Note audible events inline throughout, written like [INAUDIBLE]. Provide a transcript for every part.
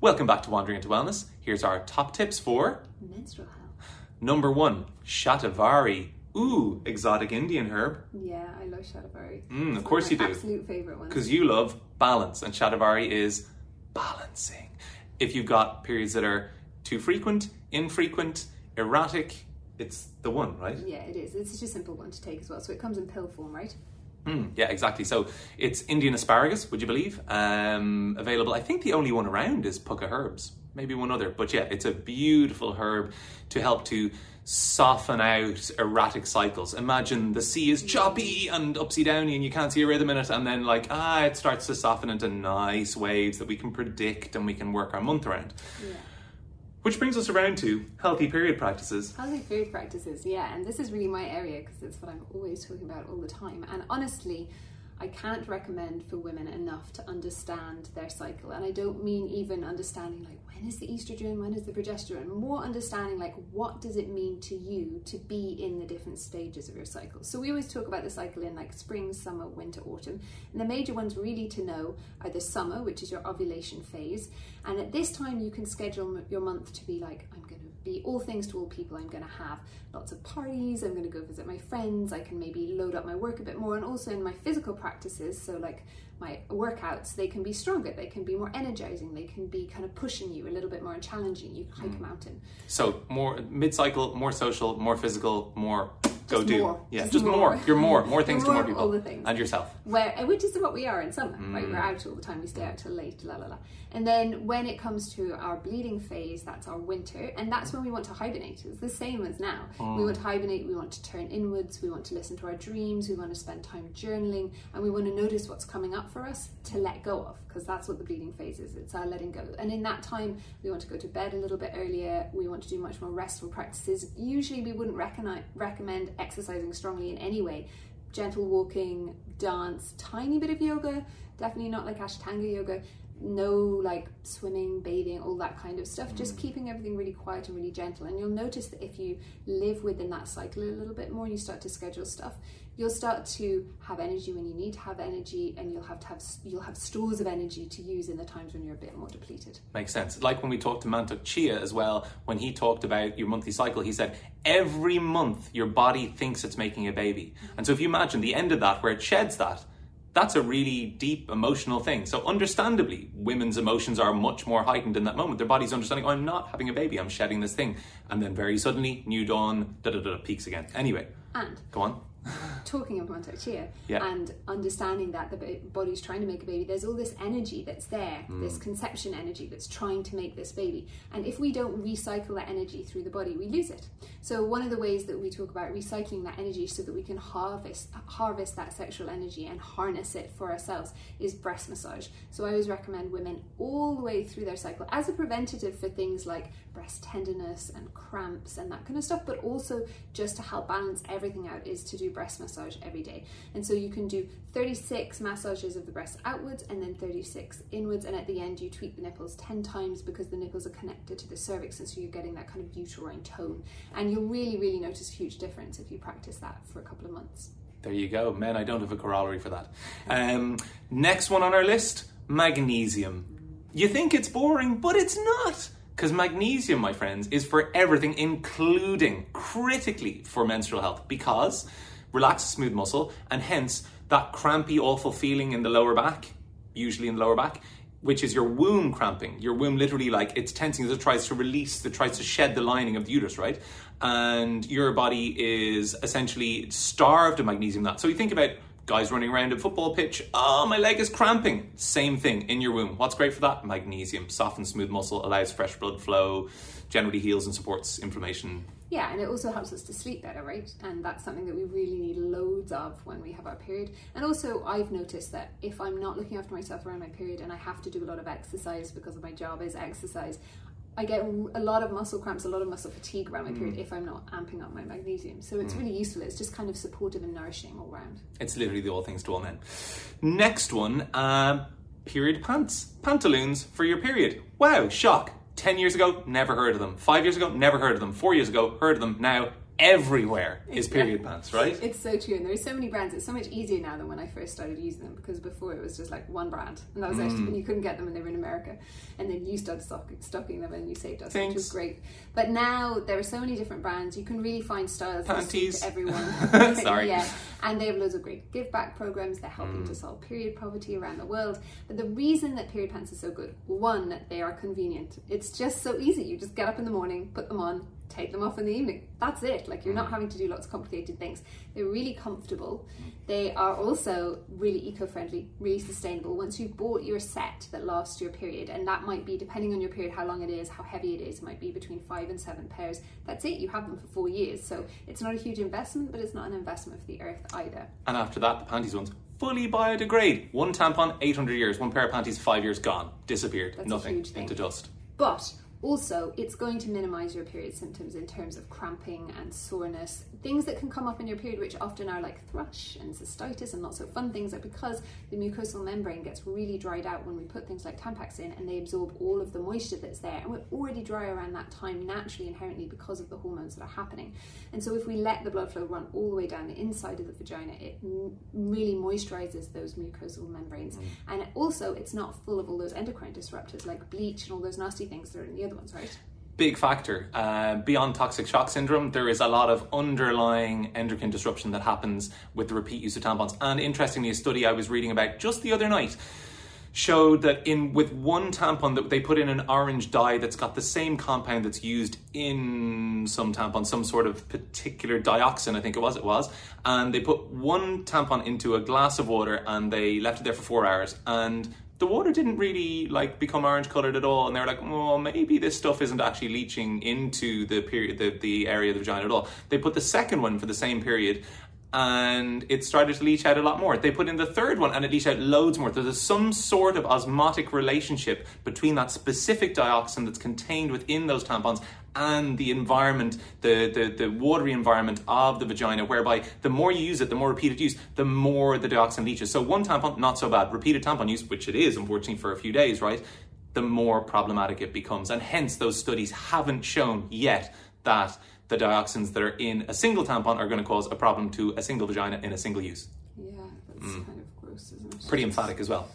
Welcome back to Wandering into Wellness. Here's our top tips for Menstrual health. number one, Shatavari. Ooh, exotic Indian herb. Yeah, I love Shatavari. Mm, of course you do. Absolute favorite one. Because you love balance, and Shatavari is balancing. If you've got periods that are too frequent, infrequent, erratic, it's the one, right? Yeah, it is. It's just a simple one to take as well. So it comes in pill form, right? Mm, yeah, exactly. So it's Indian asparagus, would you believe? Um, available. I think the only one around is Pukka herbs, maybe one other. But yeah, it's a beautiful herb to help to soften out erratic cycles. Imagine the sea is choppy and upsy downy and you can't see a rhythm in it, and then like ah, it starts to soften into nice waves that we can predict and we can work our month around. Yeah. Which brings us around to healthy period practices. Healthy food practices, yeah, and this is really my area because it's what I'm always talking about all the time. And honestly, I can't recommend for women enough to understand their cycle. And I don't mean even understanding like when is the estrogen, when is the progesterone, more understanding like what does it mean to you to be in the different stages of your cycle. So we always talk about the cycle in like spring, summer, winter, autumn. And the major ones really to know are the summer, which is your ovulation phase. And at this time you can schedule your month to be like, I'm going to be all things to all people. I'm going to have lots of parties. I'm going to go visit my friends. I can maybe load up my work a bit more. And also in my physical practices, so like my workouts, they can be stronger. They can be more energizing. They can be kind of pushing you a little bit more and challenging you. Hike hmm. a mountain. So more mid-cycle, more social, more physical, more go Just do. more. Yeah, Just just, more. more. You're more. More things More to more people. all the things. And yourself. where which is what we are in summer right Mm. we're out all the time we stay out till late la la la and then when it comes to our bleeding phase that's our winter and that's when we want to hibernate it's the same as now Mm. we want to hibernate we want to turn inwards we want to listen to our dreams we want to spend time journaling and we want to notice what's coming up for us to let go of because that's what the bleeding phase is it's our letting go and in that time we want to go to bed a little bit earlier we want to do much more restful practices usually we wouldn't recognize, recommend exercising strongly in any way gentle walking, dance, tiny bit of yoga, definitely not like Ashtanga yoga, no like swimming, bathing, all that kind of stuff, just mm. keeping everything really quiet and really gentle. And you'll notice that if you live within that cycle a little bit more, you start to schedule stuff, you'll start to have energy when you need to have energy and you'll have to have you'll have stores of energy to use in the times when you're a bit more depleted. Makes sense. Like when we talked to Mantak Chia as well, when he talked about your monthly cycle, he said every month your body thinks it's making a baby. Mm-hmm. And so if you imagine the end of that where it sheds that, that's a really deep emotional thing. So understandably, women's emotions are much more heightened in that moment. Their body's understanding, oh, I'm not having a baby, I'm shedding this thing. And then very suddenly, new dawn, da da da, peaks again. Anyway, And go on. Talking of Mantak Chia Yeah. and understanding that the body's trying to make a baby, there's all this energy that's there, Hmm. this conception energy that's trying to make this baby. And if we don't recycle that energy through the body, we lose it. So one of the ways that we talk about recycling that energy so that we can harvest harvest that sexual energy and harness it for ourselves is breast massage. So I always recommend women all the way through their cycle as a preventative for things like breast tenderness and cramps and that kind of stuff, but also just to help balance everything out is to do breast massage every day. And so you can do 36 massages of the breast outwards and then 36 inwards, and at the end you tweak the nipples 10 times because the nipples are connected to the cervix, and so you're getting that kind of uterine tone. And you'll really, really notice a huge difference if you practice that for a couple of months. There you go. Men, I don't have a corollary for that. Um, next one on our list magnesium. You think it's boring, but it's not. Because magnesium, my friends, is for everything, including critically for menstrual health. Because relaxes smooth muscle, and hence that crampy, awful feeling in the lower back, usually in the lower back, which is your womb cramping. Your womb literally like it's tensing as it tries to release, it tries to shed the lining of the uterus, right? And your body is essentially starved of magnesium. That so you think about guys running around a football pitch. Oh, my leg is cramping. Same thing in your womb. What's great for that? Magnesium softens smooth muscle, allows fresh blood flow, generally heals and supports inflammation. Yeah, and it also helps us to sleep better, right? And that's something that we really need loads of when we have our period. And also, I've noticed that if I'm not looking after myself around my period and I have to do a lot of exercise because of my job is exercise, I get a lot of muscle cramps, a lot of muscle fatigue around my period if I'm not amping up my magnesium. So it's really useful. It's just kind of supportive and nourishing all round. It's literally the all things to all men. Next one, um, period pants. Pantaloons for your period. Wow, shock. 10 years ago, never heard of them. Five years ago, never heard of them. Four years ago, heard of them. Now, everywhere is period pants, right? It's so true, and there's so many brands. It's so much easier now than when I first started using them because before it was just like one brand, and that was actually Mm. when you couldn't get them and they were in America, and then you started stock, stocking them and you saved us, which was great. But now there are so many different brands. You can really find styles that Panties. suit everyone. [LAUGHS] Sorry. yeah, and they have loads of great give back programs. They're helping Mm. to solve period poverty around the world. But the reason that period pants are so good, one, they are convenient. It's just so easy. You just get up in the morning, put them on, take them off in the evening. That's it. Like you're Mm. not having to do lots of complicated things. They're really comfortable. They are also really eco-friendly, really sustainable. Once you've bought your set that lasts your period, and that might be depending on your period, how long it is, how heavy it is, it might be between five and seven pairs. That's it. You have them for four years. So it's not a huge investment, but it's not an investment for the earth either. And after that, the panties ones fully biodegrade. One tampon, 800 years. One pair of panties, five years gone. Disappeared. That's Nothing. Into dust. But also, it's going to minimize your period symptoms in terms of cramping and soreness, things that can come up in your period, which often are like thrush and cystitis and not so fun things, are because the mucosal membrane gets really dried out when we put things like Tampax in and they absorb all of the moisture that's there. And we're already dry around that time naturally, inherently, because of the hormones that are happening. And so, if we let the blood flow run all the way down the inside of the vagina, it m- really moisturizes those mucosal membranes. Mm. And also, it's not full of all those endocrine disruptors like bleach and all those nasty things that are in the other ones, right? Big factor. Uh, beyond toxic shock syndrome, there is a lot of underlying endocrine disruption that happens with the repeat use of tampons. And interestingly, a study I was reading about just the other night showed that in with one tampon that they put in an orange dye that's got the same compound that's used in some tampon, some sort of particular dioxin, I think it was, it was, and they put one tampon into a glass of water and they left it there for four hours and the water didn't really like become orange colored at all and they were like well maybe this stuff isn't actually leaching into the period the, the area of the vagina at all. They put the second one for the same period and it started to leach out a lot more. They put in the third one and it leached out loads more. There's some sort of osmotic relationship between that specific dioxin that's contained within those tampons and the environment, the, the, the watery environment of the vagina, whereby the more you use it, the more repeated use, the more the dioxin leaches. So one tampon, not so bad. Repeated tampon use, which it is, unfortunately, for a few days, right? The more problematic it becomes. And hence, those studies haven't shown yet that the dioxins that are in a single tampon are going to cause a problem to a single vagina in a single use. Yeah, that's mm. kind of gross, isn't it? Pretty emphatic as well.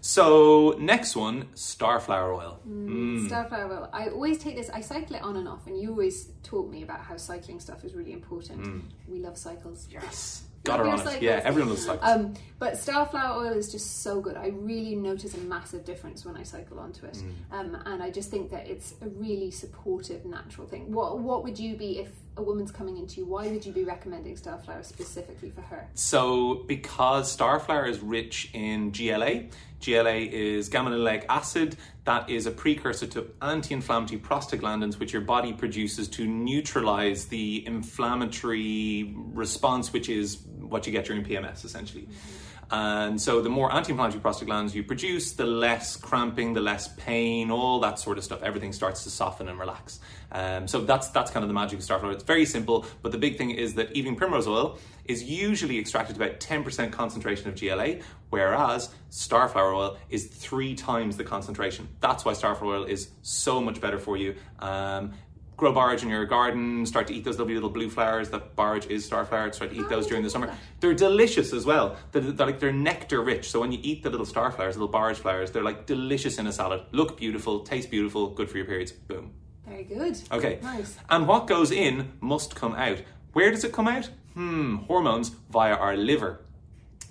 So, next one starflower oil. Mm, mm. Starflower oil. I always take this, I cycle it on and off, and you always taught me about how cycling stuff is really important. Mm. We love cycles. Yes. Got her on it. Yeah, everyone loves cycles. Um, but starflower oil is just so good. I really notice a massive difference when I cycle onto it, Mm. um, and I just think that it's a really supportive, natural thing. What What would you be if a woman's coming into you? Why would you be recommending starflower specifically for her? So, because starflower is rich in GLA, GLA is gamma linoleic acid. That is a precursor to anti-inflammatory prostaglandins, which your body produces to neutralize the inflammatory response, which is what you get during PMS, essentially. Mm-hmm. And so, the more anti-inflammatory prostaglandins you produce, the less cramping, the less pain, all that sort of stuff. Everything starts to soften and relax. Um, so that's that's kind of the magic of starflower. It's very simple, but the big thing is that evening primrose oil is usually extracted about 10% concentration of GLA, whereas starflower oil is three times the concentration. That's why starflower oil is so much better for you. Um, grow borage in your garden, start to eat those lovely little blue flowers. That borage is starflower. Start to eat those during the summer. They're delicious as well. They're, they're like they're nectar rich. So when you eat the little starflowers, little borage flowers, they're like delicious in a salad. Look beautiful, taste beautiful, good for your periods. Boom. Very good. Okay. Nice. And what goes in must come out. Where does it come out? Hmm, hormones via our liver.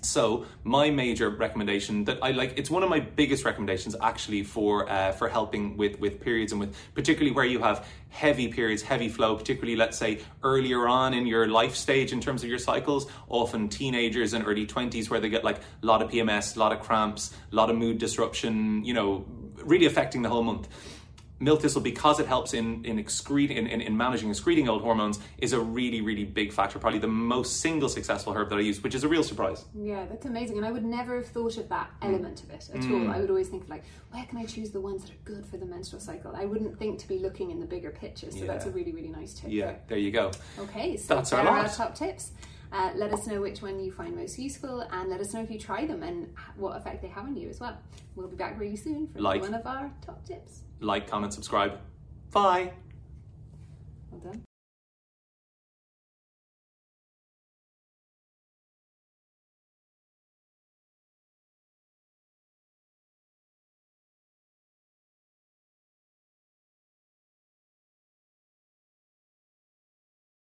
So my major recommendation that I like, it's one of my biggest recommendations actually for uh, for helping with with periods and with particularly where you have heavy periods, heavy flow, particularly let's say earlier on in your life stage in terms of your cycles, often teenagers and early twenties where they get like a lot of PMS, a lot of cramps, a lot of mood disruption, you know, really affecting the whole month milk thistle because it helps in in, excrete, in, in, in managing excreting old hormones is a really really big factor probably the most single successful herb that i use which is a real surprise Yeah, that's amazing. And I would never have thought of that Mm. element of it at all. I would always think of like, where can I choose the ones that are good for the menstrual cycle? I wouldn't think to be looking in the bigger picture. So that's a really, really nice tip. yeah there. there you go Okay, so That's our our top tips. Uh, let us know which one you find most useful and let us know if you try them and what effect they have on you as well. We'll be back really soon for Like. one of our top tips. like comment subscribe bye Well done.